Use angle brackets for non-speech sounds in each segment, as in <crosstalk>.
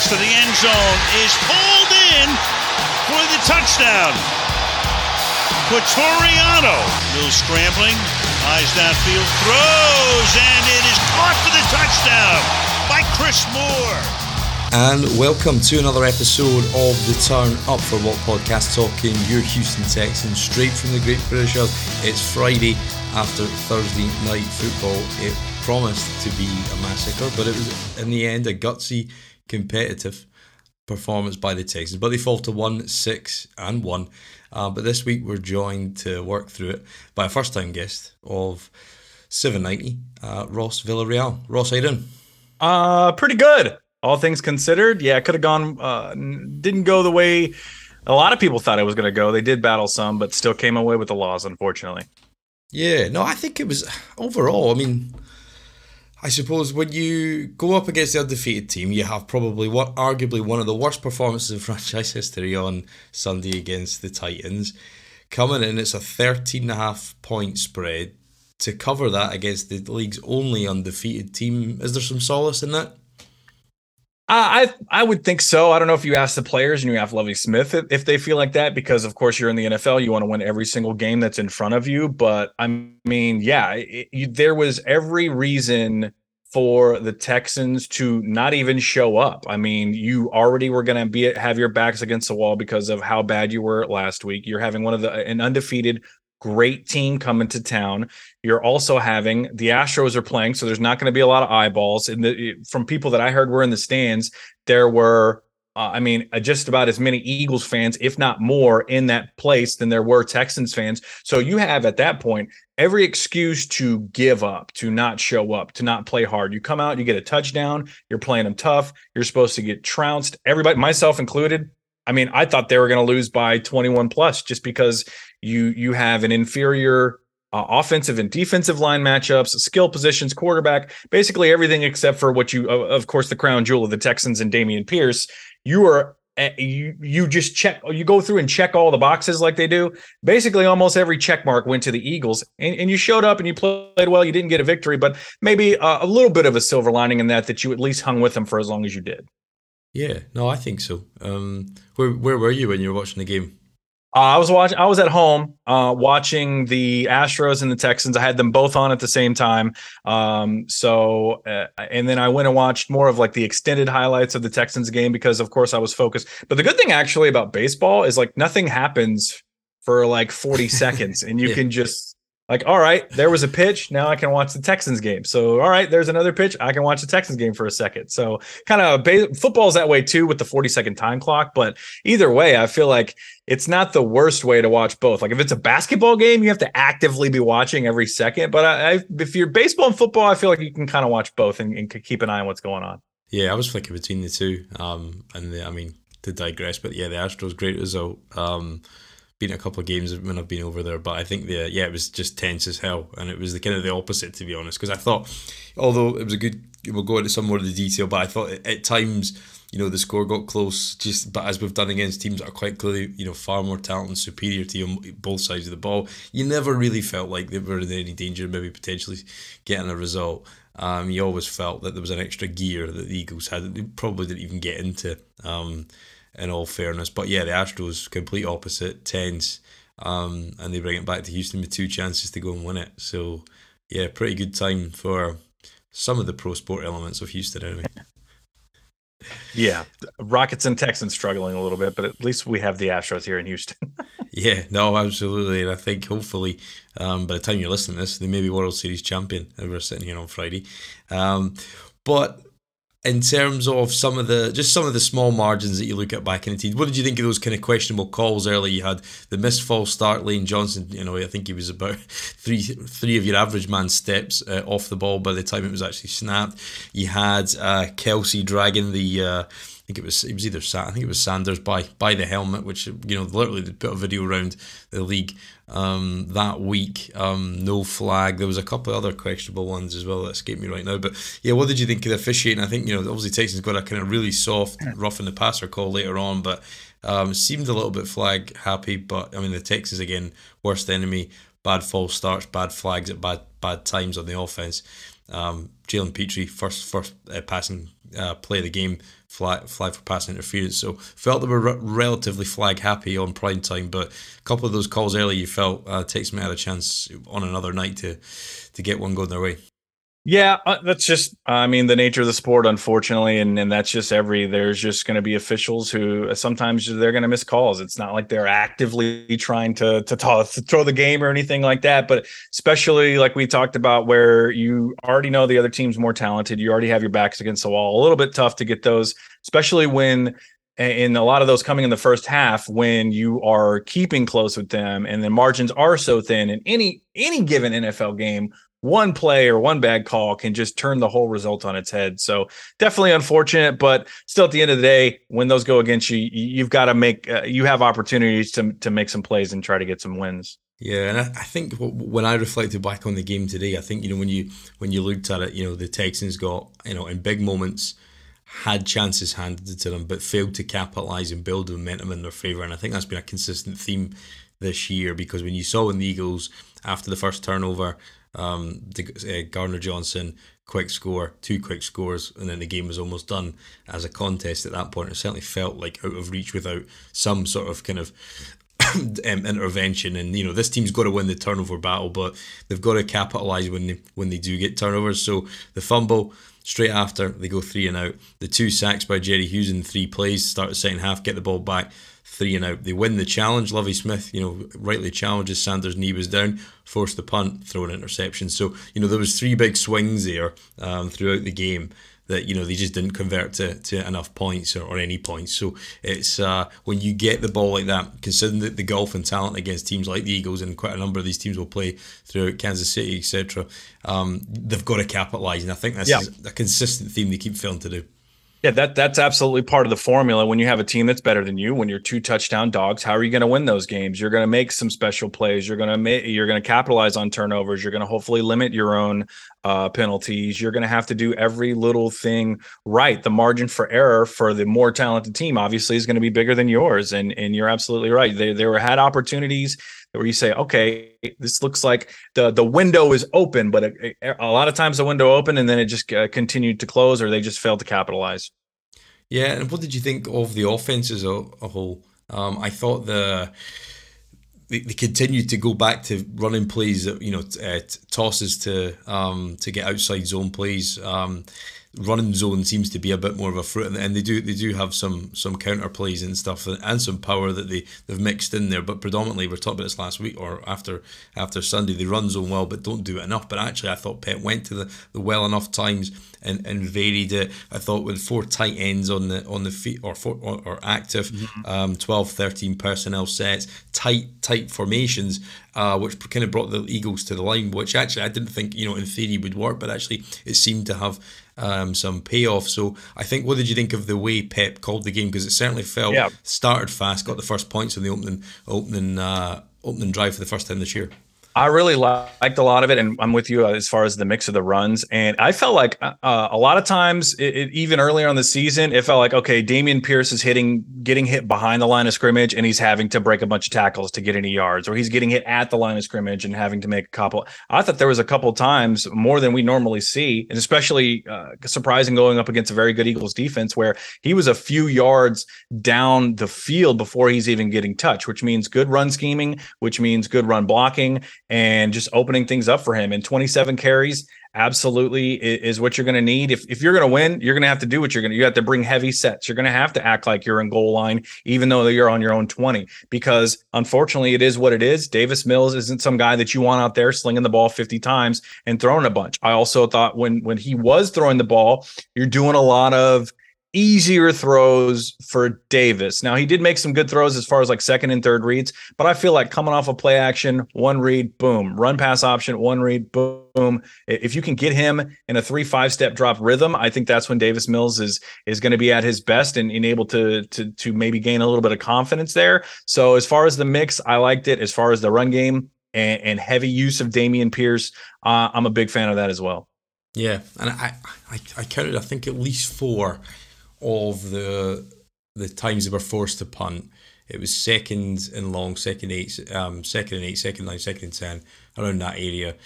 pass to the end zone is pulled in for the touchdown. Quitoriano, little scrambling, eyes downfield, throws, and it is caught for the touchdown by Chris Moore. And welcome to another episode of the Turn Up for What podcast, talking your Houston Texans straight from the Great British Isles. It's Friday after Thursday night football. It promised to be a massacre, but it was in the end a gutsy, competitive performance by the Texans. But they fall to one, six, and one. Uh, but this week we're joined to work through it by a first-time guest of 790, uh, Ross Villarreal. Ross, how you doing? Uh, pretty good all things considered, yeah, it could have gone. Uh, didn't go the way a lot of people thought it was going to go. They did battle some, but still came away with the loss, unfortunately. Yeah, no, I think it was overall. I mean, I suppose when you go up against the undefeated team, you have probably what arguably one of the worst performances in <laughs> franchise history on Sunday against the Titans. Coming in, it's a 13 and a half point spread. To cover that against the league's only undefeated team, is there some solace in that? I I would think so. I don't know if you ask the players and you ask Lovie Smith if they feel like that because of course you're in the NFL. You want to win every single game that's in front of you. But I mean, yeah, it, you, there was every reason for the Texans to not even show up. I mean, you already were going to be have your backs against the wall because of how bad you were last week. You're having one of the an undefeated great team coming to town. You're also having the Astros are playing, so there's not going to be a lot of eyeballs. And from people that I heard were in the stands, there were, uh, I mean, uh, just about as many Eagles fans, if not more, in that place than there were Texans fans. So you have at that point every excuse to give up, to not show up, to not play hard. You come out, you get a touchdown, you're playing them tough. You're supposed to get trounced. Everybody, myself included, I mean, I thought they were going to lose by 21 plus just because you you have an inferior uh, offensive and defensive line matchups, skill positions, quarterback, basically everything except for what you, of course, the crown jewel of the Texans and Dameon Pierce. You are eh, you you just check you go through and check all the boxes like they do. Basically, almost every check mark went to the Eagles, and, and you showed up and you played well. You didn't get a victory, but maybe a, a little bit of a silver lining in that that you at least hung with them for as long as you did. Yeah, no, I think so. Um, where where were you when you were watching the game? Uh, I was watching. I was at home uh, watching the Astros and the Texans. I had them both on at the same time. Um, so, uh, and then I went and watched more of like the extended highlights of the Texans game because, of course, I was focused. But the good thing actually about baseball is like nothing happens for like 40 <laughs> seconds, and you yeah. can just like, all right, there was a pitch. Now I can watch the Texans game. So, all right, there's another pitch. I can watch the Texans game for a second. So, kind of ba- football's that way too with the 40 second time clock. But either way, I feel like it's not the worst way to watch both. Like if it's a basketball game, you have to actively be watching every second. But I, I, if you're baseball and football, I feel like you can kind of watch both and, and, keep an eye on what's going on. Yeah, I was flicking between the two. Um, and the, I mean, to digress, but yeah, the Astros great result. Um, been a couple of games when I've been over there, but I think the yeah it was just tense as hell, and it was the kind of the opposite to be honest. Because I thought, although it was a good, we'll go into some more of the detail, but I thought at times you know the score got close. Just but as we've done against teams that are quite clearly you know far more talented, superior to you on both sides of the ball, you never really felt like they were in any danger of maybe potentially getting a result. Um, you always felt that there was an extra gear that the Eagles had that they probably didn't even get into. Um, in all fairness. But yeah, the Astros complete opposite, tense, um, and they bring it back to Houston with two chances to go and win it. So yeah, pretty good time for some of the pro sport elements of Houston anyway. <laughs> Yeah, Rockets and Texans struggling a little bit, but at least we have the Astros here in Houston. <laughs> yeah, no, absolutely, and I think hopefully um, by the time you're listening to this, they may be World Series champion. And we're sitting here on Friday, um, but in terms of some of the just some of the small margins that you look at back in the team. What did you think of those kind of questionable calls early? You had the missed false start, Lane Johnson. You know, I think he was about <laughs> three three of your average man steps uh, off the ball by the time it was actually snapped. You had uh, Kelce dragging the. Uh, I think it was it was either I think it was Sanders by by the helmet, which you know literally they put a video around the league um, that week. Um, no flag. There was a couple of other questionable ones as well that escape me right now. But yeah, what did you think of the officiating? I think you know obviously Texans got a kind of really soft rough in the passer call later on, but um, seemed a little bit flag happy. But I mean the Texans again worst enemy bad false starts, bad flags at bad bad times on the offense. Um, Jalen Pitre first first uh, passing uh, play of the game flag, flag for passing interference. So felt they were re- relatively flag happy on prime time, but a couple of those calls early you felt uh, takes me out a chance on another night to to get one going their way. Yeah, uh, that's just, I mean, the nature of the sport, unfortunately, and and that's just every. There's just going to be officials who uh, sometimes they're going to miss calls. It's not like they're actively trying to to, toss, to throw the game or anything like that. But especially like we talked about, where you already know the other team's more talented, you already have your backs against the wall. A little bit tough to get those, especially when in a lot of those coming in the first half when you are keeping close with them and the margins are so thin in any any given NFL game one play or one bad call can just turn the whole result on its head. So definitely unfortunate, but still at the end of the day, when those go against you, you've got to make uh, you have opportunities to to make some plays and try to get some wins. Yeah, and I, I think when I reflected back on the game today, I think you know when you when you looked at it, you know the Texans got you know in big moments had chances handed to them, but failed to capitalize and build momentum in their favor. And I think that's been a consistent theme this year because when you saw in the Eagles after the first turnover um, the, uh, Gardner Johnson quick score, two quick scores, and then the game was almost done as a contest at that point. It certainly felt like out of reach without some sort of kind of <coughs> um, intervention. And you know, this team's got to win the turnover battle, but they've got to capitalise when they when they do get turnovers. So the fumble straight after they go three and out. The two sacks by Jerry Hughes in three plays start the second half, get the ball back three and out. They win the challenge. Lovie Smith, you know, rightly challenges Sanders' knee was down, forced the punt, throw an interception. So you know there was three big swings there um, throughout the game that you know they just didn't convert to, to enough points or, or any points. So it's uh, when you get the ball like that, considering the, the golf and talent against teams like the Eagles and quite a number of these teams will play throughout Kansas City, etc. Um, they've got to capitalise, and I think that's yeah. a consistent theme they keep failing to do. Yeah, that that's absolutely part of the formula. When you have a team that's better than you, when you're two touchdown dogs, how are you going to win those games? You're going to make some special plays. You're going to make you're going to capitalize on turnovers. You're going to hopefully limit your own uh, penalties. You're going to have to do every little thing right. The margin for error for the more talented team obviously is going to be bigger than yours, and and you're absolutely right. They there had opportunities where you say, okay, this looks like the the window is open, but a, a lot of times the window open and then it just uh, continued to close, or they just failed to capitalize. Yeah, and what did you think of the offense as a, a whole? Um, I thought the they, they continued to go back to running plays, you know, uh, tosses to um, to get outside zone plays. Um, running zone seems to be a bit more of a fruit, and they do they do have some some counter plays and stuff, and some power that they they've mixed in there. But predominantly, we are talking about this last week or after after Sunday, they run zone well, but don't do it enough. But actually, I thought Pep went to the, the well enough times and, and varied it. I thought with four tight ends on the on the feet or four, or, or active, mm-hmm. um, 12, 13 personnel sets, tight tight formations. Uh, which kind of brought the Eagles to the line, which actually I didn't think, you know, in theory would work, but actually it seemed to have um, some payoff. So I think, what did you think of the way Pep called the game? Because it certainly felt yeah. started fast, got the first points in the opening opening uh, opening drive for the first time this year. I really liked a lot of it, and I'm with you as far as the mix of the runs. And I felt like uh, uh, a lot of times, it, it, even earlier on the season, it felt like okay, Dameon Pierce is hitting, getting hit behind the line of scrimmage, and he's having to break a bunch of tackles to get any yards, or he's getting hit at the line of scrimmage and having to make a couple. I thought there was a couple times more than we normally see, and especially uh, surprising going up against a very good Eagles defense, where he was a few yards down the field before he's even getting touched, which means good run scheming, which means good run blocking and just opening things up for him. And 27 carries absolutely is what you're going to need. If, if you're going to win, you're going to have to do what you're going to, you have to bring heavy sets. You're going to have to act like you're in goal line, even though you're on your own 20, because unfortunately it is what it is. Davis Mills isn't some guy that you want out there slinging the ball 50 times and throwing a bunch. I also thought when, when he was throwing the ball, you're doing a lot of easier throws for Davis. Now he did make some good throws as far as like second and third reads, but I feel like coming off a of play action, one read, boom, run pass option, one read, boom. If you can get him in a three five step drop rhythm, I think that's when Davis Mills is is going to be at his best and, and able to to to maybe gain a little bit of confidence there. So as far as the mix, I liked it. As far as the run game and, and heavy use of Dameon Pierce, uh, I'm a big fan of that as well. Yeah, and I, I I counted I think at least four of the the times they were forced to punt, It was second and long, second eight, um, second and eight, second nine, second and ten, around that area,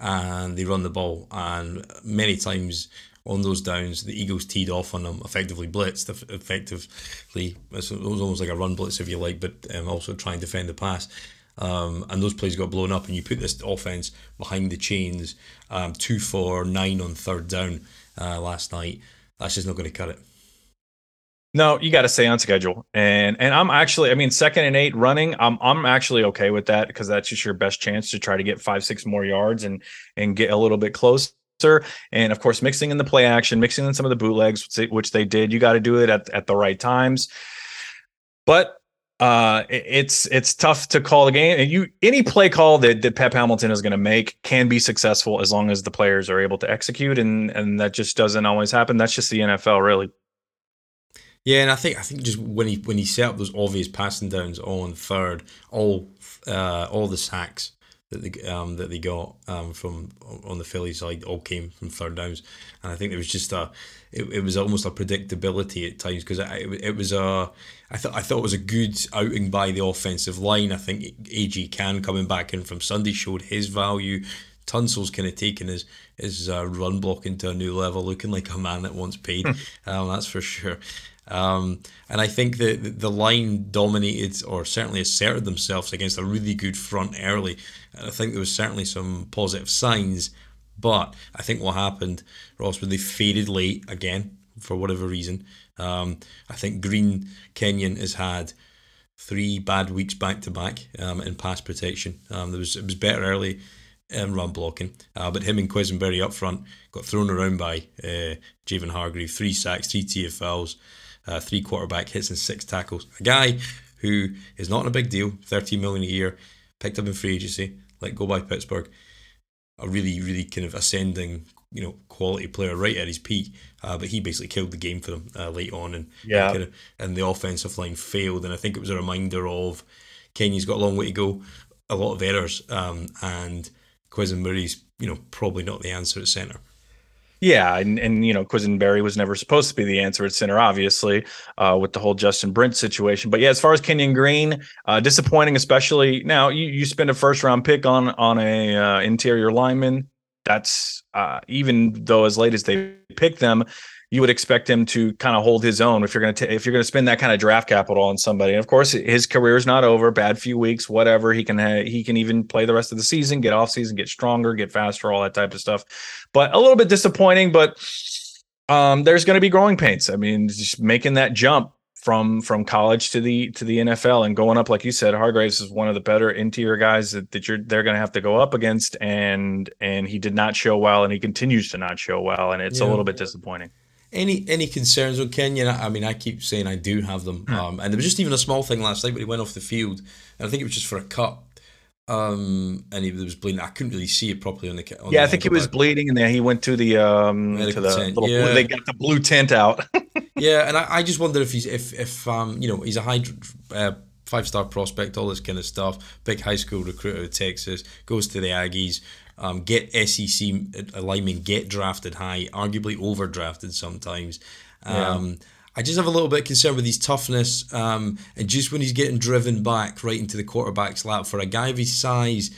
and they run the ball. And many times on those downs, the Eagles teed off on them, effectively blitzed, effectively. It was almost like a run blitz, if you like, but um, also try and defend the pass. Um, and those plays got blown up, and you put this offense behind the chains, um, two for nine on third down uh, last night. That's just not going to cut it. No, you got to stay on schedule, and and I'm actually, I mean, second and eight running, I'm I'm actually okay with that because that's just your best chance to try to get five six more yards and and get a little bit closer. And of course, mixing in the play action, mixing in some of the bootlegs, which they did. You got to do it at at the right times. But uh, it's it's tough to call the game. And you any play call that, that Pep Hamilton is going to make can be successful as long as the players are able to execute, and and that just doesn't always happen. That's just the NFL, really. Yeah, and I think I think just when he when he set up those obvious passing downs on third, all uh, all the sacks that they um, that they got um, from on the Philly side all came from third downs, and I think it was just a it, it was almost a predictability at times because it, it was a I thought I thought it was a good outing by the offensive line. I think AJ Cann coming back in from Sunday showed his value. Tunsil's kind of taken his his uh, run blocking to a new level, looking like a man that wants paid. um, that's for sure. Um, and I think that the line dominated or certainly asserted themselves against a really good front early. And I think there was certainly some positive signs. But I think what happened, Ross, was they faded late again for whatever reason. Um, I think Green Kenyon has had three bad weeks back to back um, in pass protection. Um, there was it was better early in run blocking, uh, but him and Quessenberry up front got thrown around by uh, Javon Hargrave. Three sacks, three TFLs, uh, three quarterback hits, and six tackles. A guy who is not a big deal, 13 million a year, picked up in free agency, let go by Pittsburgh a really, really kind of ascending, you know, quality player right at his peak. Uh, but he basically killed the game for them uh, late on, and yeah, and, kind of, and the offensive line failed. And I think it was a reminder of Kenyon's got a long way to go, a lot of errors, um, and Quessenberry's, you know, probably not the answer at center. Yeah, and and you know, Quessenberry was never supposed to be the answer at center, obviously, uh, with the whole Justin Britt situation. But yeah, as far as Kenyon Green, uh, disappointing, especially now. You you spend a first round pick on on a uh, interior lineman. That's uh, even though as late as they picked them, you would expect him to kind of hold his own if you're going to if you're going to spend that kind of draft capital on somebody. And of course, his career is not over. Bad few weeks, whatever. He can ha- he can even play the rest of the season, get off season, get stronger, get faster, all that type of stuff. But a little bit disappointing. But um, there's going to be growing pains. I mean, just making that jump from from college to the to the NFL and going up, like you said, Hargraves is one of the better interior guys that, that you're they're going to have to go up against, and and he did not show well, and he continues to not show well, and it's yeah. a little bit disappointing any any concerns with Kenyon? I mean, I keep saying I do have them. Hmm. Um, and there was just even a small thing last night when he went off the field, and I think it was just for a cut. Um, and he was bleeding. I couldn't really see it properly on the. On yeah, the I think he was bleeding, and then he went to the um to the tent. little. Yeah. They got the blue tent out. <laughs> yeah, and I, I just wonder if he's if if um you know he's a high. Uh, Five star prospect, all this kind of stuff. Big high school recruit out of Texas, goes to the Aggies um, get SEC linemen get drafted high, arguably overdrafted sometimes. Um, yeah. I just have a little bit concerned with his toughness, um, and just when he's getting driven back right into the quarterback's lap for a guy of his size,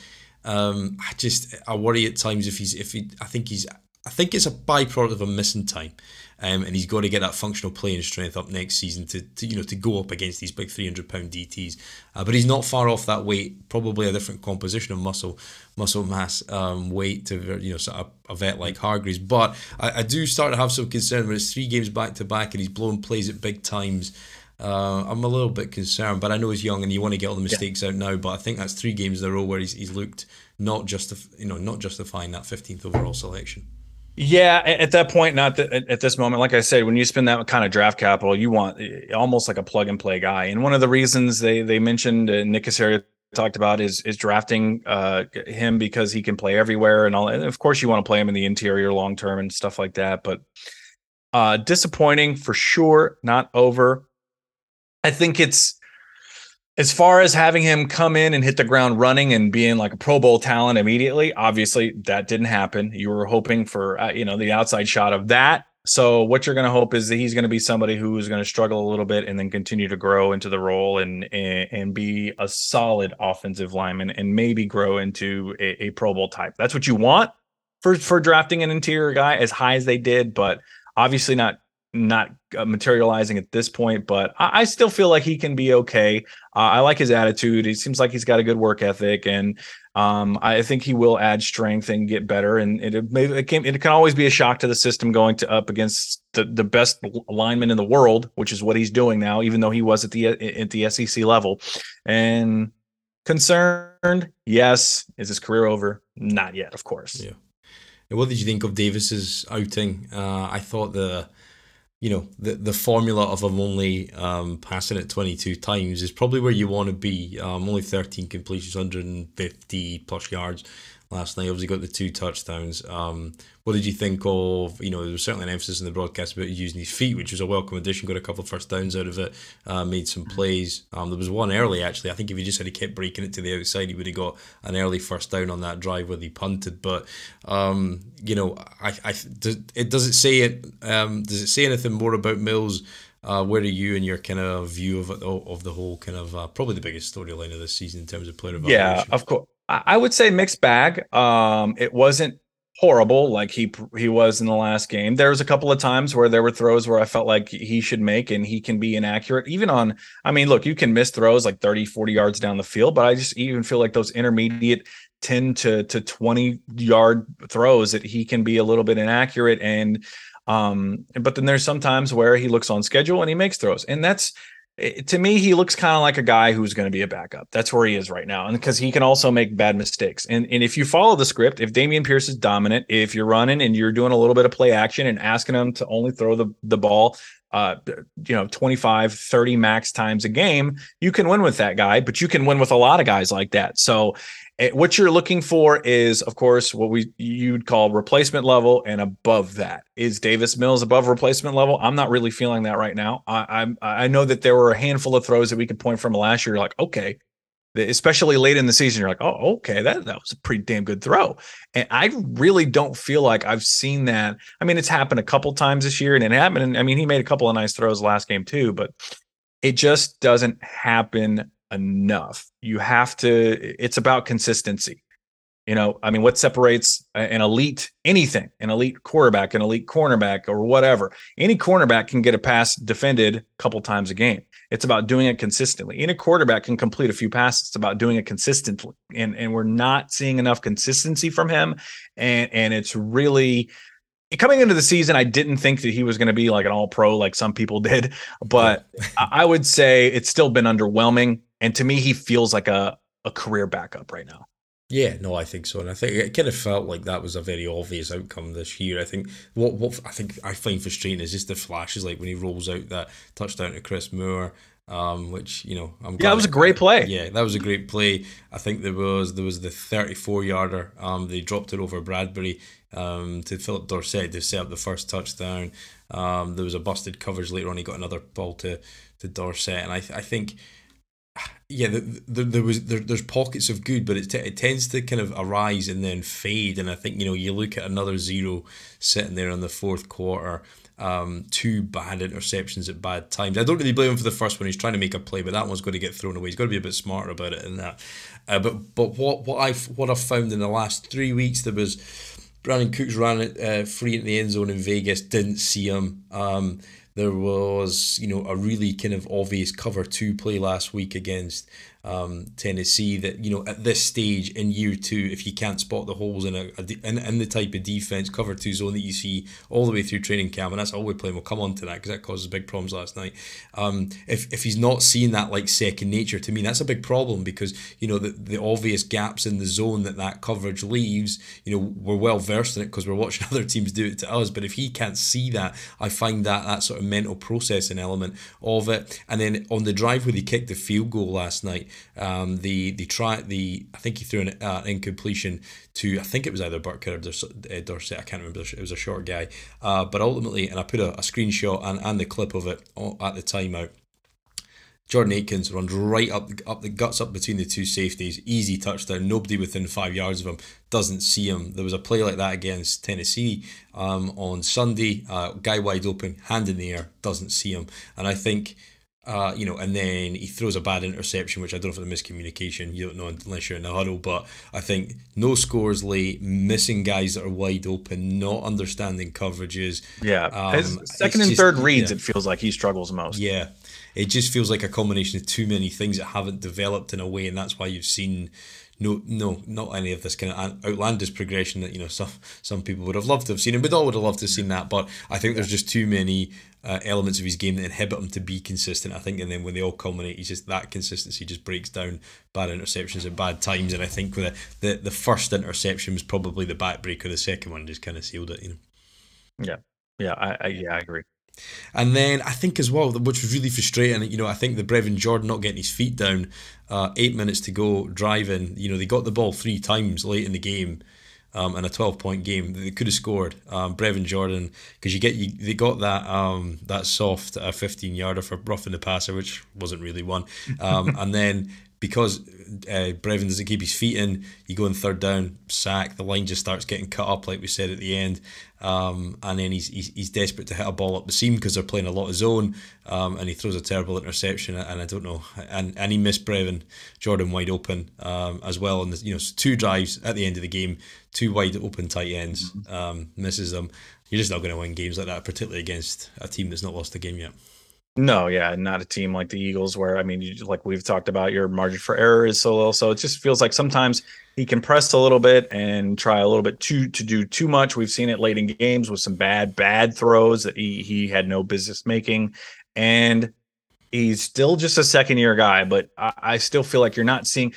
um, I just I worry at times if he's if he I think he's I think it's a byproduct of a missing time. Um, and he's got to get that functional playing strength up next season to, to you know to go up against these big 300 pound DTs. Uh, but he's not far off that weight. Probably a different composition of muscle muscle mass um, weight to you know sort of a vet like Hargreaves. But I, I do start to have some concern when it's three games back to back and he's blown plays at big times. Uh, I'm a little bit concerned, but I know he's young and you want to get all the mistakes yeah. out now. But I think that's three games in a row where he's, he's looked not just you know not justifying that 15th overall selection. Yeah, at that point, not at this moment. Like I said, when you spend that kind of draft capital, you want eh, almost like a plug and play guy. And one of the reasons they they mentioned uh, Nick Caserio talked about is is drafting uh, him because he can play everywhere and all. And of course, you want to play him in the interior long term and stuff like that. But uh, disappointing for sure. Not over. I think it's as far as having him come in and hit the ground running and being like a Pro Bowl talent immediately, obviously that didn't happen. You were hoping for uh, you know the outside shot of that. So what you're going to hope is that he's going to be somebody who is going to struggle a little bit and then continue to grow into the role and and, and be a solid offensive lineman and maybe grow into a, a Pro Bowl type. That's what you want for for drafting an interior guy as high as they did, but obviously not not uh, materializing at this point, but I, I, still feel like he can be okay. Uh, I like his attitude. He seems like he's got a good work ethic, and um, I think he will add strength and get better. And it, it, can, it can always be a shock to the system going to up against the, the best lineman in the world, which is what he's doing now, even though he was at the at the SEC level. And concerned, yes. Is his career over? Not yet, of course. Yeah. What did you think of Davis's outing? Uh, I thought the you know the the formula of I'm only um, passing it 22 times is probably where you want to be. Um, only 13 completions, 150 plus yards last night. Obviously, got the two touchdowns. Um, what did you think of? You know, there was certainly an emphasis in the broadcast about using his feet, which was a welcome addition. Got a couple of first downs out of it. Uh, made some plays. Um, there was one early actually. I think if he just had he kept breaking it to the outside, he would have got an early first down on that drive where he punted. But um, you know, I, I does, it does it say it? Um, does it say anything more about Mills? Uh, where are you and your kind of view of it, of the whole kind of uh, probably the biggest storyline of this season in terms of player evaluation? Yeah, of course. I would say mixed bag. Um, it wasn't horrible like he he was in the last game. There was a couple of times where there were throws where I felt like he should make and he can be inaccurate even on I mean look, you can miss throws like 30 40 yards down the field, but I just even feel like those intermediate 10 to to 20 yard throws that he can be a little bit inaccurate and um but then there's sometimes where he looks on schedule and he makes throws. And that's to me, he looks kind of like a guy who's going to be a backup. That's where he is right now. And because he can also make bad mistakes. And, and if you follow the script, if Dameon Pierce is dominant, if you're running and you're doing a little bit of play action and asking him to only throw the, the ball, uh, you know, 25, 30 max times a game, you can win with that guy, but you can win with a lot of guys like that. So Eh, what you're looking for is, of course, what we you'd call replacement level and above that. Is Davis Mills above replacement level? I'm not really feeling that right now. I I, I know that there were a handful of throws that we could point from last year. Like, okay, especially late in the season, you're like, oh, okay, that that was a pretty damn good throw. And I really don't feel like I've seen that. I mean, it's happened a couple times this year, and it happened. And I mean, he made a couple of nice throws last game too, but it just doesn't happen enough. You have to, it's about consistency. You know, I mean, what separates an elite anything, an elite quarterback, an elite cornerback, or whatever? Any cornerback can get a pass defended a couple times a game. It's about doing it consistently. Any quarterback can complete a few passes. It's about doing it consistently. And and we're not seeing enough consistency from him. And and it's really coming into the season, I didn't think that he was going to be like an all pro like some people <laughs> did, but I would say it's still been underwhelming. And to me, he feels like a, a career backup right now. Yeah, no, I think so, and I think it kind of felt like that was a very obvious outcome this year. I think what what I think I find frustrating is just the flashes, like when he rolls out that touchdown to Chris Moore, um, which you know, I'm yeah, that was a great play. Yeah, that was a great play. I think there was there was the 34 yarder. Um, they dropped it over Bradberry um, to Phillip Dorsett to set up the first touchdown. Um, there was a busted coverage later on. He got another ball to to Dorsett, and I I think yeah, the, the, there was there, there's pockets of good, but it, t- it tends to kind of arise and then fade. And I think you know you look at another zero sitting there in the fourth quarter, um, two bad interceptions at bad times. I don't really blame him for the first one. He's trying to make a play, but that one's going to get thrown away. He's got to be a bit smarter about it than that. Uh, but but what what I what I've found in the last three weeks there was Brandin Cooks ran it uh, free in the end zone in Vegas, didn't see him. Um, there was, you know, a really kind of obvious cover two play last week against um, Tennessee that you know at this stage in year two, if you can't spot the holes in a, a in, in, the type of defense cover two zone that you see all the way through training camp, and that's all we're playing. We'll come on to that because that causes big problems last night. Um, if if he's not seeing that like second nature to me, that's a big problem because you know the the obvious gaps in the zone that that coverage leaves. You know we're well versed in it because we're watching <laughs> other teams do it to us. But if he can't see that, I find that that sort of mental processing element of it. And then on the drive where he kicked the field goal last night, um, the the try the I think he threw an uh, incompletion to I think it was either Burkhead or Dorsett. I can't remember. It was a short guy, uh, but ultimately, and I put a, a screenshot and, and the clip of it at the timeout Jordan Akins runs right up the, up the guts up between the two safeties, easy touchdown. Nobody within five yards of him doesn't see him. There was a play like that against Tennessee um, on Sunday. Uh, guy wide open, hand in the air, doesn't see him. And I think, uh, you know, and then he throws a bad interception, which I don't know if it's a miscommunication. You don't know unless you're in the huddle. But I think no scores late, missing guys that are wide open, not understanding coverages. Yeah, um, second and just, third reads, yeah. it feels like he struggles most. Yeah, it just feels like a combination of too many things that haven't developed in a way, and that's why you've seen no, no, not any of this kind of outlandish progression that you know <laughs> some some people would have loved to have seen, and we'd all would have loved to have seen that. But I think there's just too many uh, elements of his game that inhibit him to be consistent. I think, and then when they all culminate, he's just that consistency just breaks down bad interceptions at bad times. And I think with the the, the first interception was probably the backbreaker. The second one just kind of sealed it. You know. Yeah, yeah, I, I yeah I agree. And then I think as well, which was really frustrating, you know, I think the Brevin Jordan not getting his feet down, uh, eight minutes to go, driving, you know, they got the ball three times late in the game. Um, in a 12 point game they could have scored um, Brevin Jordan because you get you they got that um, that soft uh, 15 yarder for roughing the passer which wasn't really one um, and then because uh, Brevin doesn't keep his feet in, you go in third down, sack, the line just starts getting cut up, like we said at the end. Um, and then he's, he's, he's desperate to hit a ball up the seam because they're playing a lot of zone, um, and he throws a terrible interception. And I don't know, and, and he missed Brevin Jordan wide open um, as well. And you know, two drives at the end of the game, two wide open tight ends, mm-hmm. um, misses them. You're just not going to win games like that, particularly against a team that's not lost a game yet. No, yeah, not a team like the Eagles, where I mean, you, like we've talked about, your margin for error is so low. So it just feels like sometimes he can press a little bit and try a little bit too to do too much. We've seen it late in games with some bad, bad throws that he he had no business making, and he's still just a second year guy. But I, I still feel like you're not seeing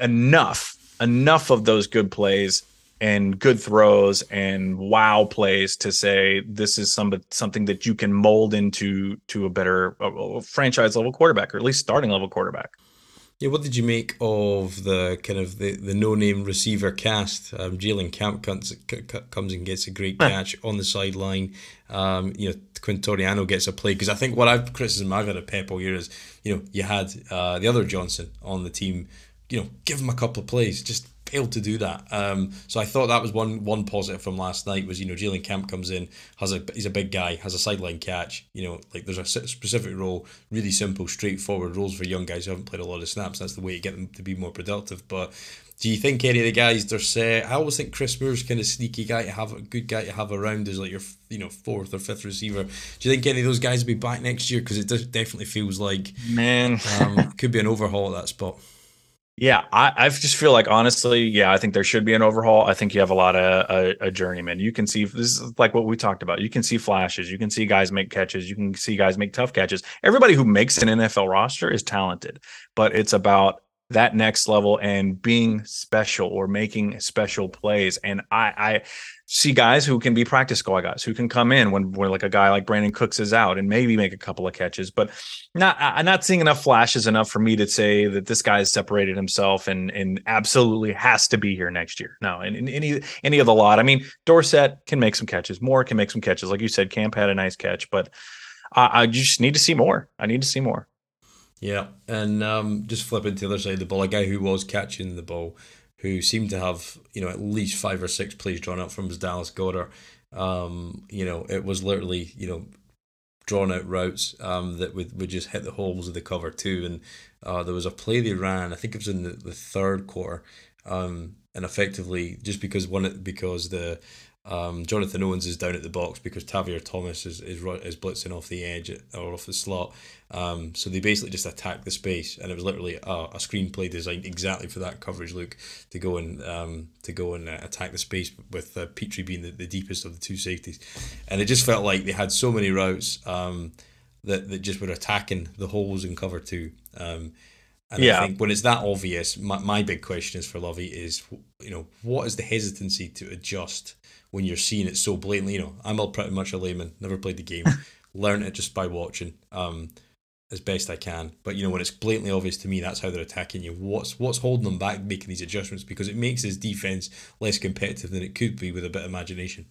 enough enough of those good plays and good throws and wow plays to say this is some something that you can mold into to a better a, franchise level quarterback or at least starting level quarterback. Yeah, what did you make of the kind of the, the no name receiver cast? Um, Jalen Camp comes, comes and gets a great catch on the sideline. Um, you know, Quitoriano gets a play because I think what I've criticism I've had of Pep all year is you know you had uh, the other Johnson on the team. You know, give him a couple of plays, just failed to do that. Um, so I thought that was one one positive from last night was you know Jalen Camp comes in has a he's a big guy has a sideline catch you know like there's a specific role really simple straightforward roles for young guys who haven't played a lot of snaps that's the way to get them to be more productive but do you think any of the guys they're set? I always think Chris Moore's kind of sneaky guy to have a good guy to have around as like your you know fourth or fifth receiver. Do you think any of those guys will be back next year? Because it does, definitely feels like man um, <laughs> could be an overhaul at that spot. Yeah, I, I just feel like honestly, yeah, I think there should be an overhaul. I think you have a lot of a, a journeyman. You can see this is like what we talked about. You can see flashes. You can see guys make catches. You can see guys make tough catches. Everybody who makes an NFL roster is talented, but it's about that next level and being special or making special plays. And I, I see guys who can be practice squad guys who can come in when, when like a guy like Brandin Cooks is out and maybe make a couple of catches, but not I'm not seeing enough flashes enough for me to say that this guy has separated himself and and absolutely has to be here next year. No, and, any any of the lot. I mean, Dorsett can make some catches, Moore can make some catches. Like you said, Camp had a nice catch, but I, I just need to see more. I need to see more. Yeah, and um, just flipping to the other side of the ball, a guy who was catching the ball who seemed to have you know at least five or six plays drawn up from his Dallas Goedert. Um, you know, it was literally you know drawn out routes um, that would, would just hit the holes of the cover two. And uh, there was a play they ran, I think it was in the, the third quarter, um, and effectively just because one because the um, Jonathan Owens is down at the box because Tavierre Thomas is, is is blitzing off the edge or off the slot. Um, so they basically just attacked the space, and it was literally a, a screenplay designed exactly for that coverage look to go and um, to go and uh, attack the space with uh, Pitre being the, the deepest of the two safeties, and it just felt like they had so many routes um, that that just were attacking the holes in cover two. Um, and yeah. I think when it's that obvious, my, my big question is for Lovie is, you know, what is the hesitancy to adjust when you're seeing it so blatantly. You know, I'm all pretty much a layman, never played the game, <laughs> learned it just by watching um, as best I can. But you know, when it's blatantly obvious to me, that's how they're attacking you. What's what's holding them back making these adjustments? Because it makes his defense less competitive than it could be with a bit of imagination.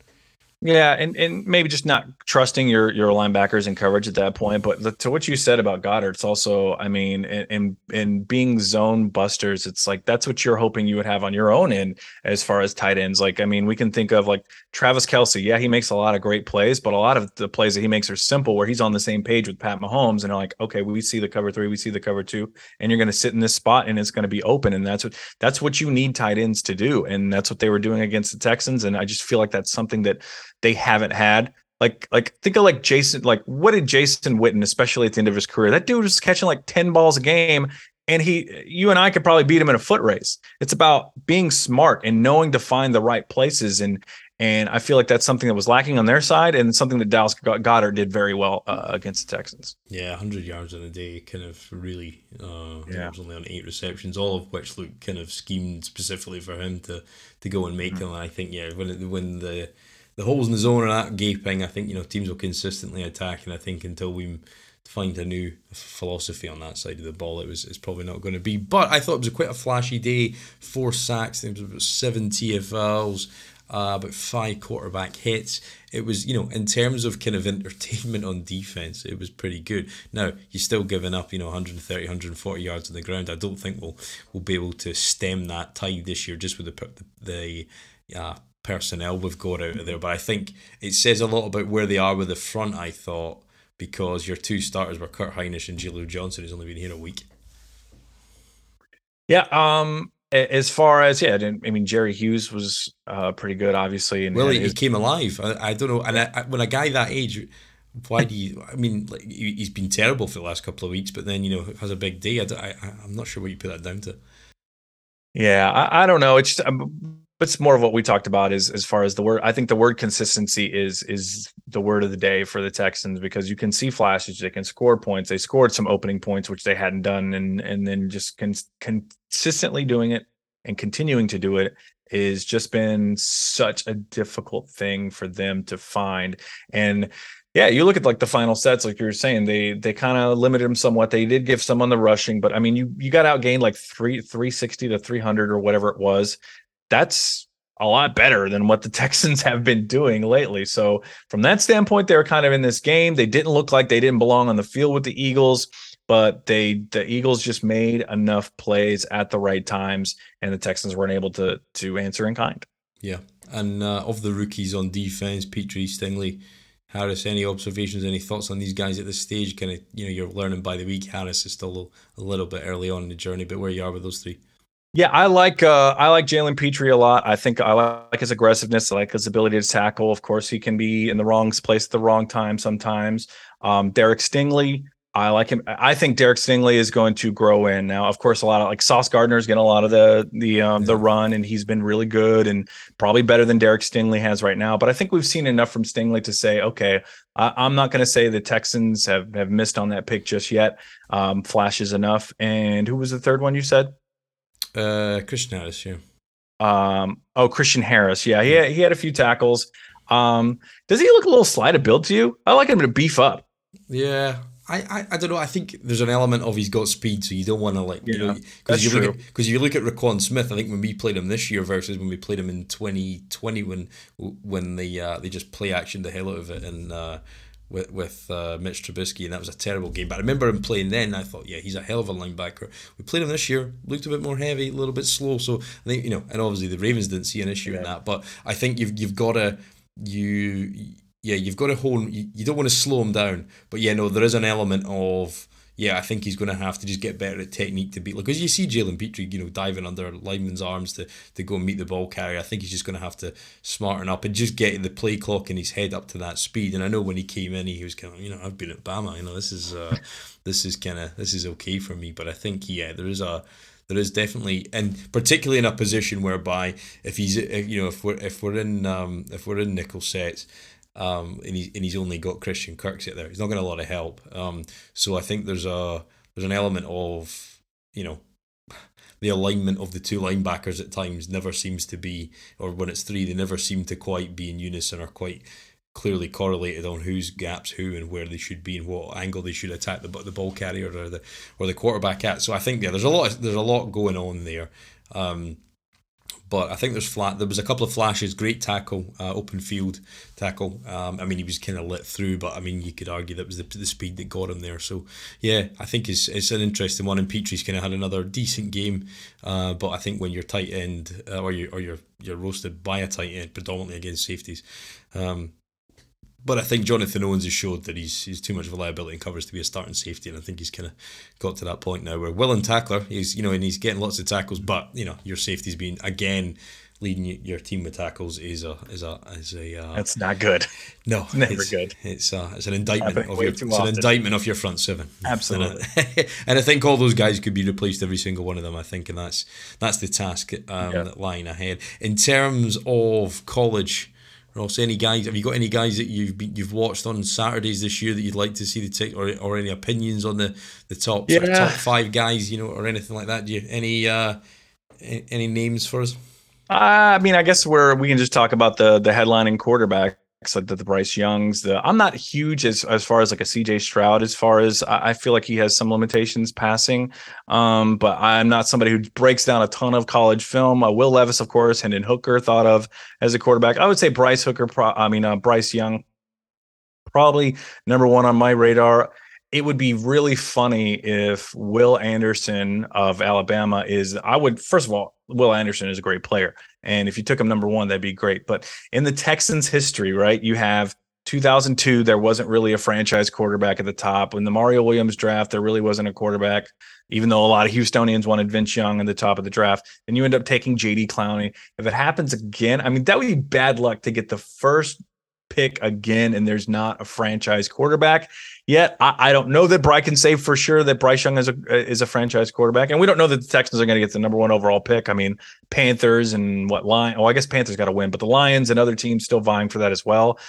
Yeah, and, and maybe just not trusting your your linebackers in coverage at that point. But the, to what you said about Goedert, it's also, I mean, in in being zone busters, it's like that's what you're hoping you would have on your own end as far as tight ends. Like, I mean, we can think of like Travis Kelce. Yeah, he makes a lot of great plays, but a lot of the plays that he makes are simple, where he's on the same page with Pat Mahomes, and like, okay, we see the cover three, we see the cover two, and you're going to sit in this spot, and it's going to be open, and that's what that's what you need tight ends to do, and that's what they were doing against the Texans, and I just feel like that's something that they haven't had. Like, like think of like Jason, like what did Jason Witten, especially at the end of his career, that dude was catching like 10 balls a game. And he, you and I could probably beat him in a foot race. It's about being smart and knowing to find the right places. And, and I feel like that's something that was lacking on their side and something that Dallas Goedert did very well uh, against the Texans. Yeah, 100 yards in a day, kind of really. Uh, yeah. was only on eight receptions, all of which looked kind of schemed specifically for him to, to go and make mm-hmm. them. And I think, yeah, when, when the the holes in the zone are that gaping. I think you know teams will consistently attack, and I think until we find a new philosophy on that side of the ball, it was it's probably not going to be. But I thought it was quite a flashy day. Four sacks, there was about seven TFLs. Uh, about five quarterback hits. It was, you know, in terms of kind of <laughs> entertainment on defense, it was pretty good. Now, you're still giving up, you know, 130, 140 yards on the ground. I don't think we'll we'll be able to stem that tide this year just with the the, the uh, personnel we've got out of there. But I think it says a lot about where they are with the front, I thought, because your two starters were Kurt Hinish and Jaleel Johnson, who's only been here a week. Yeah. Um, as far as yeah, I mean Jerry Hughes was uh, pretty good, obviously. And well, he, his... came alive. I, I don't know, and I, I, when a guy that age, why do you? I mean, like, he's been terrible for the last couple of weeks, but then you know has a big day. I, I I'm not sure what you put that down to. Yeah, I, I don't know. It's um, it's more of what we talked about is as far as the word i think the word consistency is is the word of the day for the texans because you can see flashes they can score points they scored some opening points which they hadn't done and and then just con- consistently doing it and continuing to do it is just been such a difficult thing for them to find and yeah, you look at like the final sets, like you were saying, they they kind of limited them somewhat. They did give some on the rushing, but I mean, you you got outgained like three three sixty to three hundred or whatever it was, that's a lot better than what the <laughs> Texans have been doing lately. So from that standpoint, they were kind of in this game. They didn't look like they didn't belong on the field with the Eagles, but they the Eagles just made enough plays at the right times, and the Texans weren't able to to answer in kind. Yeah, and uh, of the rookies on defense, Pitre, Stingley, Harris, any observations, any thoughts on these guys at this stage? Kind of, you know, you're learning by the week. Harris is still a little bit early on in the journey, but where you are with those three? Yeah, I like uh, I like Jalen Pitre a lot. I think I like his aggressiveness. I like his ability to tackle. Of course, he can be in the wrong place at the wrong time sometimes. Um, Derek Stingley, I like him. I think Derek Stingley is going to grow in now. Of course, a lot of like Sauce Gardner is getting a lot of the the um, yeah. the run, and he's been really good and probably better than Derek Stingley has right now. But I think we've seen enough from Stingley to say, okay, I, am not going to say the Texans have have missed on that pick just yet. Um, flashes enough. And who was the third one you said? Uh, Christian Harris, yeah. Um, oh, Christian Harris, yeah, he had, he had a few tackles. Um, does he look a little slight of build to you? I like him to beef up. Yeah, I, I, I don't know. I think there's an element of he's got speed, so you don't want to like yeah, you know because you look because you look at Roquan Smith. I think when we played him this year versus when we played him in 2020 when when they uh, they just play action the hell out of it and uh, with with uh, Mitch Trubisky, and that was a terrible game. But I remember him playing then. I thought, yeah, he's a hell of a linebacker. We played him this year, looked a bit more heavy, a little bit slow. So I think you know, and obviously the Ravens didn't see an issue yeah. in that. But I think you've you've got to you yeah you've got to hold. You, you don't want to slow him down, but yeah, no, there is an element of yeah, I think he's going to have to just get better at technique to beat. Like, because you see Jalen Pitre, you know, diving under lineman's arms to, to go and meet the ball carrier. I think he's just going to have to smarten up and just get the play clock in his head up to that speed. And I know when he came in, he was kind of, you know, I've been at Bama, you know, this is, uh, <laughs> this is kind of, this is okay for me. But I think, yeah, there is a, there is definitely, and particularly in a position whereby if he's, if, you know, if we're if we're in um, if we're in nickel sets, um, and he's and he's only got Christian Kirksey there. He's not getting a lot of help. Um, so I think there's a there's an element of you know the alignment of the two linebackers at times never seems to be, or when it's three, they never seem to quite be in unison or quite clearly correlated on whose gaps who and where they should be and what angle they should attack the the ball carrier or the or the quarterback at. So I think yeah, there's a lot there's a lot going on there. Um, but I think there's flat. There was a couple of flashes. Great tackle, uh, open field tackle. Um, I mean, he was kind of lit through, but I mean, you could argue that was the, the speed that got him there. So yeah, I think it's it's an interesting one. And Pitre's kind of had another decent game, uh, but I think when you're tight end uh, or you or you're you're roasted by a tight end predominantly against safeties. Um, but I think Jonathan Owens has showed that he's he's too much of a liability in covers to be a starting safety, and I think he's kind of got to that point now where willing tackler, he's you know, and he's getting lots of tackles, but you know, your safety's been again leading your team with tackles is a is a is a uh, that's not good. No, it's <laughs> never it's, good. It's uh, it's an indictment of your it's an indictment of your front seven. Absolutely, and I, <laughs> and I, think all those guys could be replaced, every single one of them. I think, and that's that's the task um, yeah. lying ahead in terms of college. Ross, any guys? Have you got any guys that you've been, you've watched on Saturdays this year that you'd like to see the tick, or, or any opinions on the the top yeah. sort of top five guys, you know, or anything like that? Do you any uh, any names for us? Uh, I mean, I guess we're we can just talk about the the headlining quarterback like the, the Bryce Youngs. The I'm not huge as as far as like a CJ Stroud. As far as I, I feel like he has some limitations passing, um, but I'm not somebody who breaks down a ton of college film. Uh, Will Levis, of course, Hendon Hooker thought of as a quarterback. I would say Bryce Hooker. Pro, I mean uh, Bryce Young, probably number one on my radar. It would be really funny if Will Anderson of Alabama is. I would first of all, Will Anderson is a great player. And if you took him number one, that'd be great. But in the Texans' history, right, you have 2002, there wasn't really a franchise quarterback at the top. In the Mario Williams draft, there really wasn't a quarterback, even though a lot of Houstonians wanted Vince Young in the top of the draft. And you end up taking JD Clowney. If it happens again, I mean, that would be bad luck to get the first pick again and there's not a franchise quarterback yet. I, I, don't know that Bryce can say for sure that Bryce Young is a is a franchise quarterback, and we don't know that the Texans are going to get the number one overall pick. I mean, Panthers and what Lion? Oh, I guess Panthers got to win, but the Lions and other teams still vying for that as well.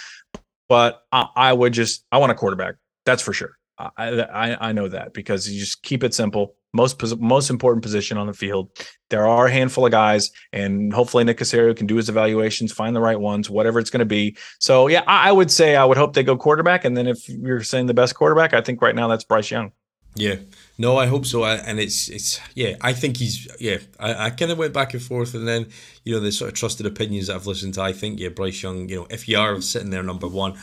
But I, I would just I want a quarterback. That's for sure. I, I I know that because you just keep it simple most most important position on the field. There are a handful of guys, and hopefully Nick Caserio can do his evaluations, find the right ones, whatever it's going to be. So yeah, I, I, would say I would hope they go quarterback, and then if you're saying the best quarterback, I think right now that's Bryce Young. Yeah, no, I hope so. And it's it's yeah, I think he's yeah. I, I kind of went back and forth, and then you know the sort of trusted opinions that I've listened to. I think yeah, Bryce Young. You know, if you are sitting there number one,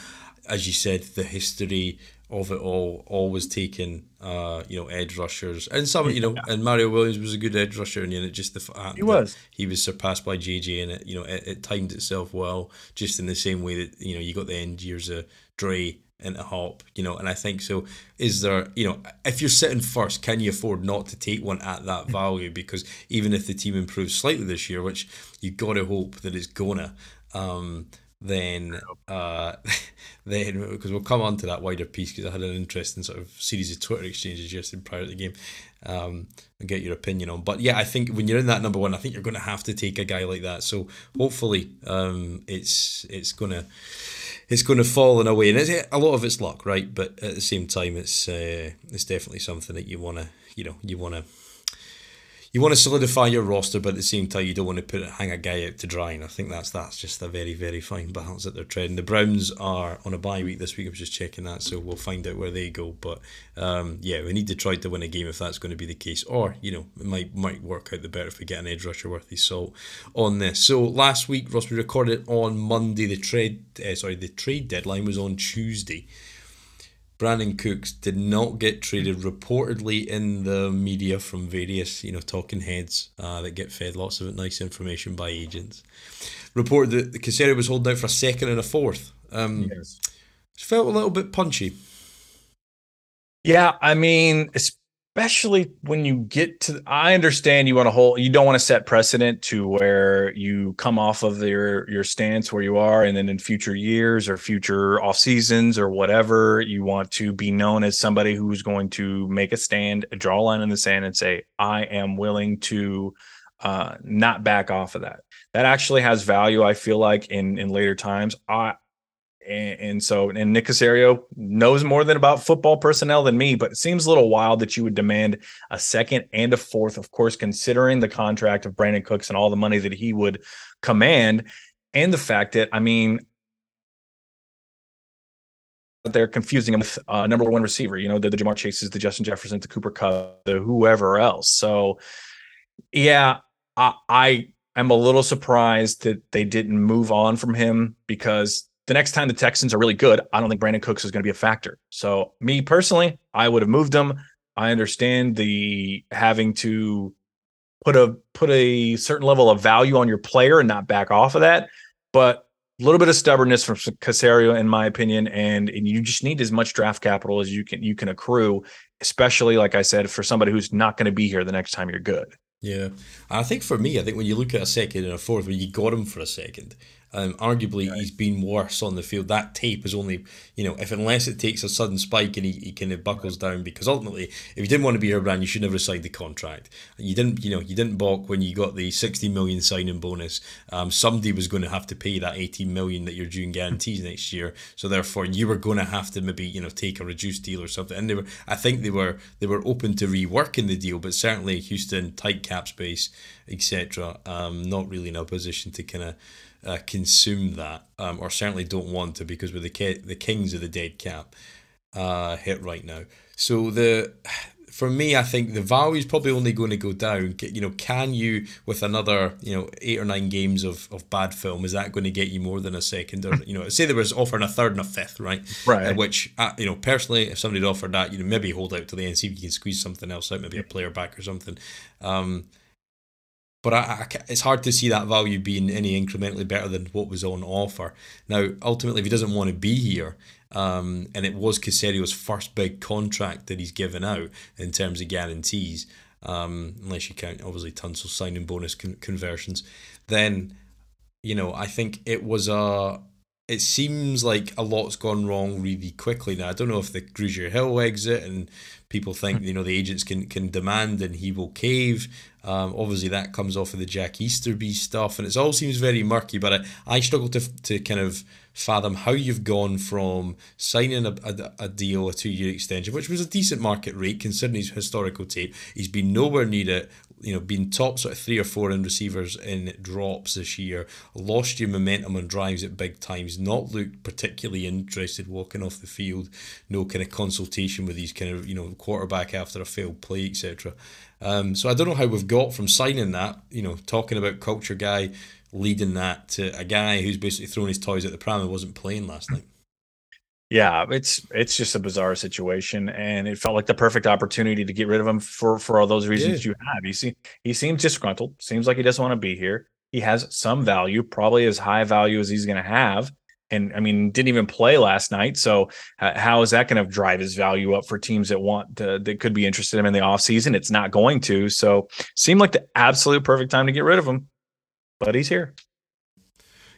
as you said, the history of it all, always taking uh, you know, edge rushers, and some, you know, yeah. and Mario Williams was a good edge rusher, and you know, just the fact he was he was surpassed by JJ, and it, you know, it, it, timed itself well, just in the same way that you know you got the end years of Dre and a Hop, you know, and I think so. Is there, you know, if you're sitting first, can you afford not to take one at that <laughs> value? Because even if the team improves slightly this year, which you got to hope that it's gonna, um, then uh, <laughs> then because we'll come on to that wider piece because I had an interesting sort of series of Twitter exchanges just in prior to the game um, and get your opinion on. But yeah, I think when you're in that number one, I think you're going to have to take a guy like that. So hopefully, um, it's it's gonna it's going to fall in a way, and it's, a lot of it's luck, right? But at the same time, it's uh, it's definitely something that you want to you know you want to you want to solidify your roster, but at the same time, you don't want to put hang a guy out to dry. And I think that's that's just a very very fine balance that they're treading. The Browns are on a bye week this week. I was just checking that, so we'll find out where they go. But um, yeah, we need try to win a game if that's going to be the case, or you know, it might might work out the better if we get an edge rusher worth his salt on this. So last week, Ross, we recorded on Monday. The trade, uh, sorry, the trade deadline was on Tuesday. Brandin Cooks did not get traded. Reportedly in the media from various, you know, talking heads uh, that get fed lots of nice information by agents, reported that Caserio was holding out for a second and a fourth. Um, yes. Felt a little bit punchy. Yeah, I mean, especially when you get to i understand you want to hold you don't want to set precedent to where you come off of your your stance where you are and then in future years or future off seasons or whatever you want to be known as somebody who's going to make a stand draw a line in the sand and say i am willing to uh, not back off of that. That actually has value i feel like in in later times. I and, and, so, and Nick Caserio knows more than about football personnel than me, but it seems a little wild that you would demand a second and a fourth, of course, considering the contract of Brandin Cooks and all the money that he would command, and the fact that, I mean, they're confusing him with uh, number one receiver, you know, the, the Ja'Marr Chases, the Justin Jefferson, the Cooper Kupp, the whoever else. So, yeah, I, I I'm a little surprised that they didn't move on from him because the next time the Texans are really good, I don't think Brandin Cooks is going to be a factor. So, me personally, I would have moved him. I understand the having to put a put a certain level of value on your player and not back off of that, but a little bit of stubbornness from Caserio, in my opinion, and, and you just need as much draft capital as you can you can accrue, especially like I said, for somebody who's not going to be here the next time you're good. Yeah, I think for me, I think when you look at a second and a fourth, when you got him for a second, um, arguably, right. he's been worse on the field. That tape is only, you know, if unless it takes a sudden spike and he, he kind of buckles right. down, because ultimately, if you didn't want to be here, brand, you should never have signed the contract. You didn't, you know, you didn't balk when you got the 60 million signing bonus. Um, somebody was going to have to pay that 18 million that you're due in guarantees next year. So therefore, you were going to have to maybe, you know, take a reduced deal or something. And they were, I think they were, they were open to reworking the deal, but certainly Houston tight cap space, etc. Um, not really in a position to kind of uh, consume that, um, or certainly don't want to, because we're the the kings of the dead cap uh, hit right now. So the for me, I think the value is probably only going to go down. You know, can you with another you know eight or nine games of, of bad film is that going to get you more than a second or you know say there was offering a third and a fifth right right uh, which uh, you know personally if somebody offered that you know maybe hold out to the end see if you can squeeze something else out maybe a player back or something. Um, but I, I, it's hard to see that value being any incrementally better than what was on offer. Now, ultimately, if he doesn't want to be here, um, and it was Caserio's first big contract that he's given out in terms of guarantees, um, unless you count obviously Tunsil signing bonus con- conversions, then you know I think it was a. It seems like a lot's gone wrong really quickly now. I don't know if the Grugier Hill exit and people think you know the agents can can demand and he will cave. Um, obviously, that comes off of the Jack Easterby stuff, and it all seems very murky. But I, I struggle to to kind of fathom how you've gone from signing a, a, a deal, a two year extension, which was a decent market rate considering his historical tape. He's been nowhere near it. You know, been top sort of three or four in receivers in drops this year. Lost your momentum on drives at big times. Not looked particularly interested walking off the field. No kind of consultation with these kind of you know quarterback after a failed play, etc. Um, so I don't know how we've got from signing that, you know, talking about culture guy, leading that to a guy who's basically throwing his toys at the pram and wasn't playing last night. Yeah, it's it's just a bizarre situation, and it felt like the perfect opportunity to get rid of him for for all those reasons you have. You see, he seems disgruntled. Seems like he doesn't want to be here. He has some value, probably as high value as he's going to have and I mean didn't even play last night. So how is that going to drive his value up for teams that want to, that could be interested in him in the offseason? It's not going to. So seemed like the absolute perfect time to get rid of him, but he's here.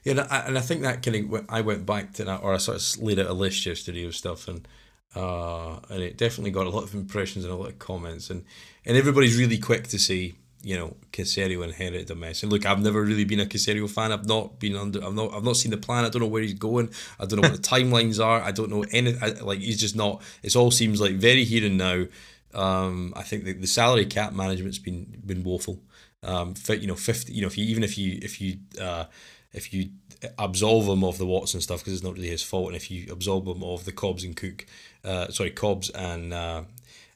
Yeah, and I think that kind of I went back to that, or I sort of laid out a list yesterday of stuff, and uh, and it definitely got a lot of impressions and a lot of comments, and and everybody's really quick to say you know, Caserio inherited a mess. And look, I've never really been a Caserio fan. I've not been under. I've not. I've not seen the plan. I don't know where he's going. I don't know what the <laughs> timelines are. I don't know any. I, like he's just not. It all seems like very here and now. Um, I think the, the salary cap management's been been woeful. Um, you know, fifty. You know, if you even if you if you uh, if you absolve him of the Watson stuff because it's not really his fault, and if you absolve him of the Cobbs and Cook, uh, sorry, Cobbs and uh,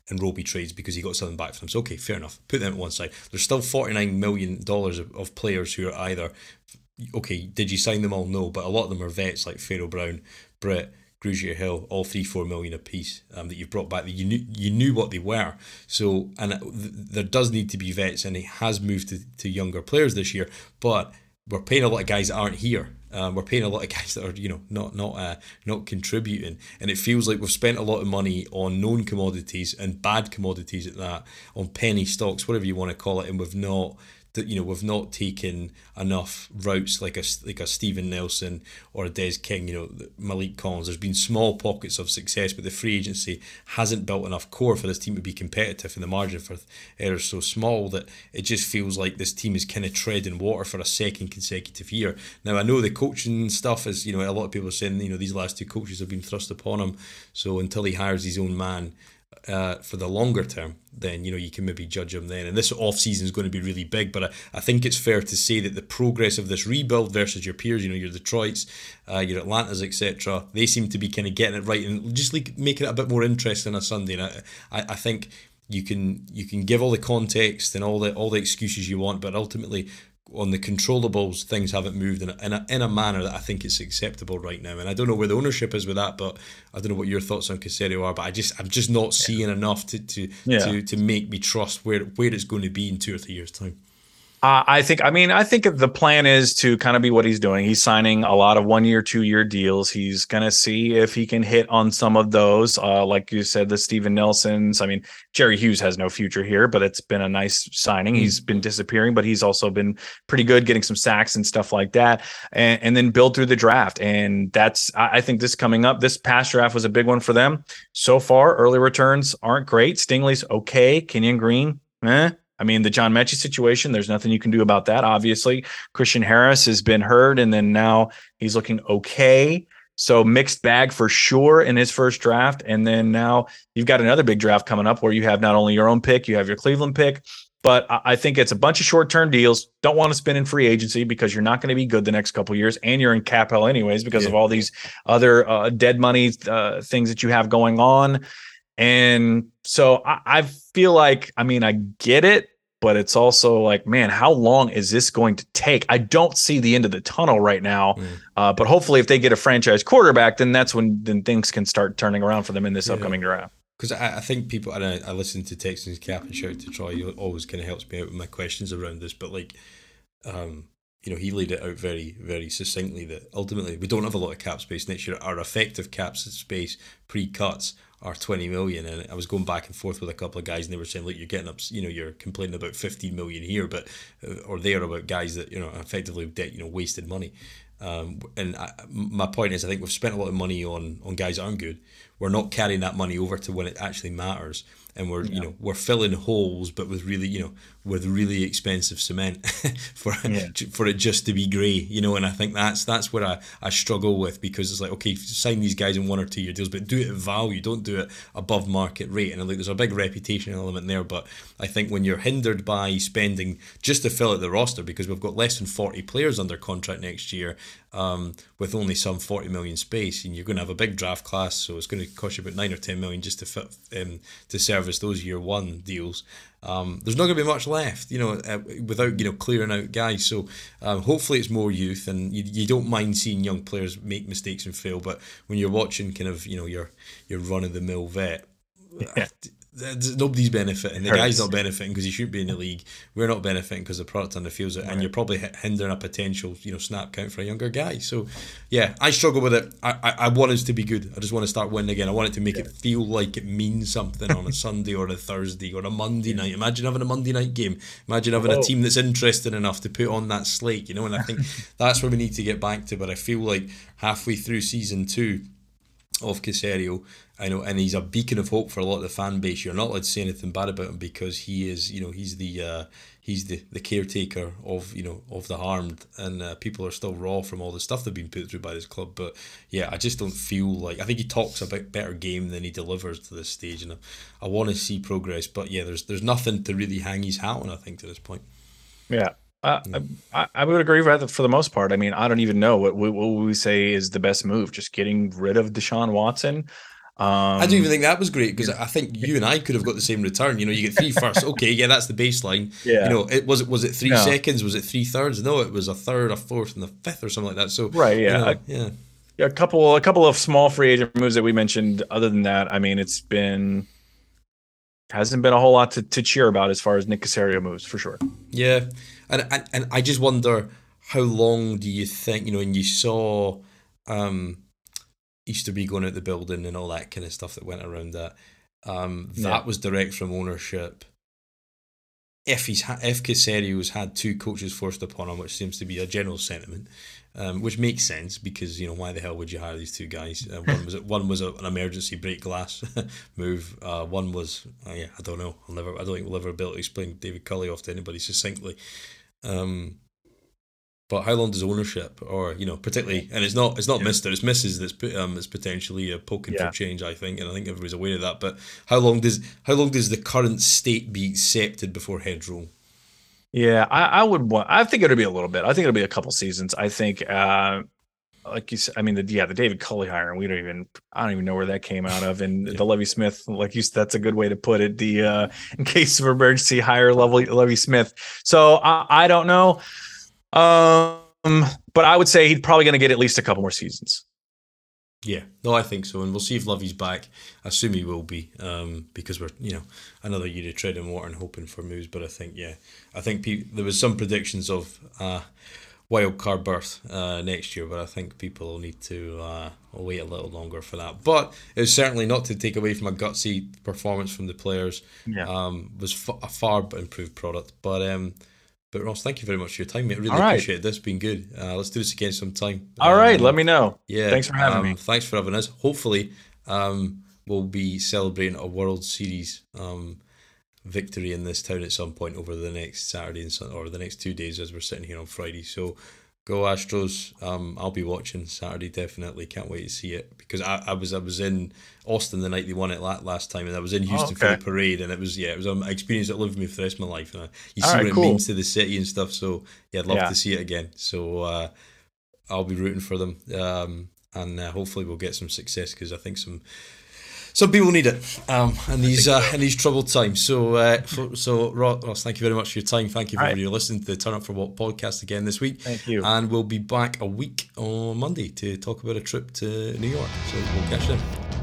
and Roby trades because he got something back for them. So okay, fair enough. Put them at one side. There's still forty nine million dollars of, of players who are either okay. Did you sign them all? No, but a lot of them are vets like Pharaoh Brown, Britt. Grugier Hill, all three four million a piece um, that you've brought back. That you knew you knew what they were. So and th- there does need to be vets, and he has moved to, to younger players this year. But we're paying a lot of guys that aren't here. Um, we're paying a lot of guys that are, you know, not not uh, not contributing, and it feels like we've spent a lot of money on known commodities and bad commodities at that, on penny stocks, whatever you want to call it, and we've not that you know we've not taken enough routes like a like a Steven Nelson or a Des King, you know Maliek Collins. There's been small pockets of success, but the free agency hasn't built enough core for this team to be competitive, and the margin for error is so small that it just feels like this team is kind of treading water for a second consecutive year. Now I know the coaching stuff is you know a lot of people are saying you know these last two coaches have been thrust upon him, so until he hires his own man uh, for the longer term, then you know you can maybe judge him then. And this off season is going to be really big, but I, I think it's fair to say that the progress of this rebuild versus your peers, you know, your Detroit's, uh, your Atlantas, etc., they seem to be kind of getting it right and just like making it a bit more interesting on Sunday. And I, I, I think you can you can give all the context and all the all the excuses you want, but ultimately on the controllables, things haven't moved in a, in a, in a manner that I think is acceptable right now. And I don't know where the ownership is with that, but I don't know what your thoughts on Caserio are. But I just I'm just not seeing enough to to Yeah. to, to make me trust where where it's going to be in two or three years time. Uh, I think. I mean, I think the plan is to kind of be what he's doing. He's signing a lot of one-year, two-year deals. He's gonna see if he can hit on some of those. Uh, like you said, the Steven Nelsons. I mean, Jerry Hughes has no future here, but it's been a nice signing. He's been disappearing, but he's also been pretty good, getting some sacks and stuff like that. And, and then build through the draft. And that's. I, I think this coming up, this past draft was a big one for them. So far, early returns aren't great. Stingley's okay. Kenyon Green, eh. I mean, the John Metchie situation, there's nothing you can do about that, obviously. Christian Harris has been hurt, and then now he's looking okay. So mixed bag for sure in his first draft. And then now you've got another big draft coming up where you have not only your own pick, you have your Cleveland pick. But I think it's a bunch of short-term deals. Don't want to spend in free agency because you're not going to be good the next couple of years, and you're in cap hell anyways because of all these other uh, dead money uh, things that you have going on. And so I, I feel like, I mean, I get it, but it's also like, man, how long is this going to take? I don't see the end of the tunnel right now. Mm. Uh, but hopefully, if they get a franchise quarterback, then that's when then things can start turning around for them in this Yeah. upcoming draft. Because I, I think people, and I, I listen to Texans Cap and shout to Troy, he always kind of helps me out with my questions around this. But like, um, you know, he laid it out very, very succinctly that ultimately we don't have a lot of cap space next year. Our effective cap space pre cuts are 20 million. And I was going back and forth with a couple of guys and they were saying, look, you're getting up, you know, you're complaining about 15 million here, but, uh, or there about guys that, you know, effectively, you know, wasted money. Um, and I, my point is, I think we've spent a lot of money on on guys that aren't good. We're not carrying that money over to when it actually matters, and we're you know we're filling holes, but with really you know with really expensive cement <laughs> for Yeah. for it just to be grey, you know. And I think that's that's where I, I struggle with because it's like okay, sign these guys in one or two year deals, but do it at value, don't do it above market rate. And like there's a big reputation element there, but I think when you're hindered by spending just to fill out the roster because we've got less than 40 players under contract next year um, with only some 40 million space and you're going to have a big draft class so it's going to cost you about 9 or 10 million just to fit um, to service those year one deals um, there's not going to be much left you know uh, without you know clearing out guys so um, hopefully it's more youth and you, you don't mind seeing young players make mistakes and fail but when you're watching kind of you know your your run of the mill vet Yeah. Nobody's benefiting. The guy's not benefiting because he shouldn't be in the league. We're not benefiting because the product on the field's it, and you're probably hindering a potential, you know, snap count for a younger guy. So, yeah, I struggle with it. I, I, I want us to be good. I just want to start winning again. I want it to make it feel like it means something on a <laughs> Sunday or a Thursday or a Monday night. Imagine having a Monday night game. Imagine having Oh. a team that's interesting enough to put on that slate. You know, and I think <laughs> that's where we need to get back to. But I feel like halfway through season two of Caserio. I know, and he's a beacon of hope for a lot of the fan base. You're not allowed to say anything bad about him because he is, you know, he's the uh, he's the, the caretaker of you know of the harmed, and uh, people are still raw from all the stuff they've been put through by this club. But yeah, I just don't feel like I think he talks a bit better game than he delivers to this stage, and I, I want to see progress. But yeah, there's there's nothing to really hang his hat on. I think to this point. Yeah. Uh, I, I would agree with that for the most part. I mean, I don't even know what, what, what we say is the best move. Just getting rid of Deshaun Watson. Um, I don't even think that was great because I think you and I could have got the same return. You know, you get three first. <laughs> Okay, yeah, that's the baseline. Yeah. You know, it was it was it three No. seconds? Was it three thirds? No, it was a third, a fourth, and a fifth, or something like that. So Right, you yeah. know, I- yeah. a couple a couple of small free agent moves that we mentioned. Other than that, I mean, it's been hasn't been a whole lot to, to cheer about as far as Nick Caserio moves for sure. Yeah, and, and and I just wonder how long do you think you know? And you saw um, Easterby going out the building and all that kind of stuff that went around that. Um, that Yeah. was direct from ownership. If he's ha- if Caserio's had two coaches forced upon him, which seems to be a general sentiment, um, which makes sense because you know why the hell would you hire these two guys? Uh, one was <laughs> one was a, an emergency break glass <laughs> move. Uh, one was uh, yeah, I don't know. I'll never. I don't think we'll ever be able to explain David Culley off to anybody succinctly. Um, but how long does ownership, or you know, particularly, and it's not it's not Mister, it's Mrs. that's put um it's potentially a poking Yeah. for change. I think, and I think everybody's aware of that. But how long does how long does the current state be accepted before heads roll? Yeah, I, I would want. I think it'll be a little bit. I think it'll be a couple seasons. I think, uh, like you said, I mean, the, yeah, the David Culley hiring. We don't even. I don't even know where that came out of. And the Lovie Smith, like you said, that's a good way to put it. The uh, in case of emergency, hire Lovie Lovie Smith. So I, I don't know. Um, but I would say he's probably going to get at least a couple more seasons. Yeah, no, I think so, and we'll see if Lovie's back. I assume he will be, um, because we're you know another year of treading water and hoping for moves. But I think yeah, I think pe- there was some predictions of uh, wild card berth uh, next year, but I think people will need to uh, wait a little longer for that. But it's certainly not to take away from a gutsy performance from the players. Yeah. Um, was f- a far improved product, but um. But Ross, thank you very much for your time, mate. I really All right. appreciate this. Been good. Uh, let's do this again sometime. All right, Um, let me know. yeah. Thanks for having um, me. Thanks for having us. Hopefully, um, we'll be celebrating a World Series um, victory in this town at some point over the next Saturday and Sun- or the next two days as we're sitting here on Friday. So go Astros. Um, I'll be watching Saturday definitely. Can't wait to see it because I, I was I was in Austin the night they won it la- last time and I was in Houston for okay. the parade and it was yeah it was an experience that lived with me for the rest of my life. And I, you All see right, what it means to the city and stuff. So yeah, I'd love Yeah. to see it again. So. Uh, I'll be rooting for them, um, and uh, hopefully we'll get some success because I think some some people need it um, in these uh, in these troubled times. So, uh, for, so Ross, thank you very much for your time. Thank you for right. listening to the Turn Up for What podcast again this week. Thank you. And we'll be back a week on Monday to talk about a trip to New York. So we'll catch you then.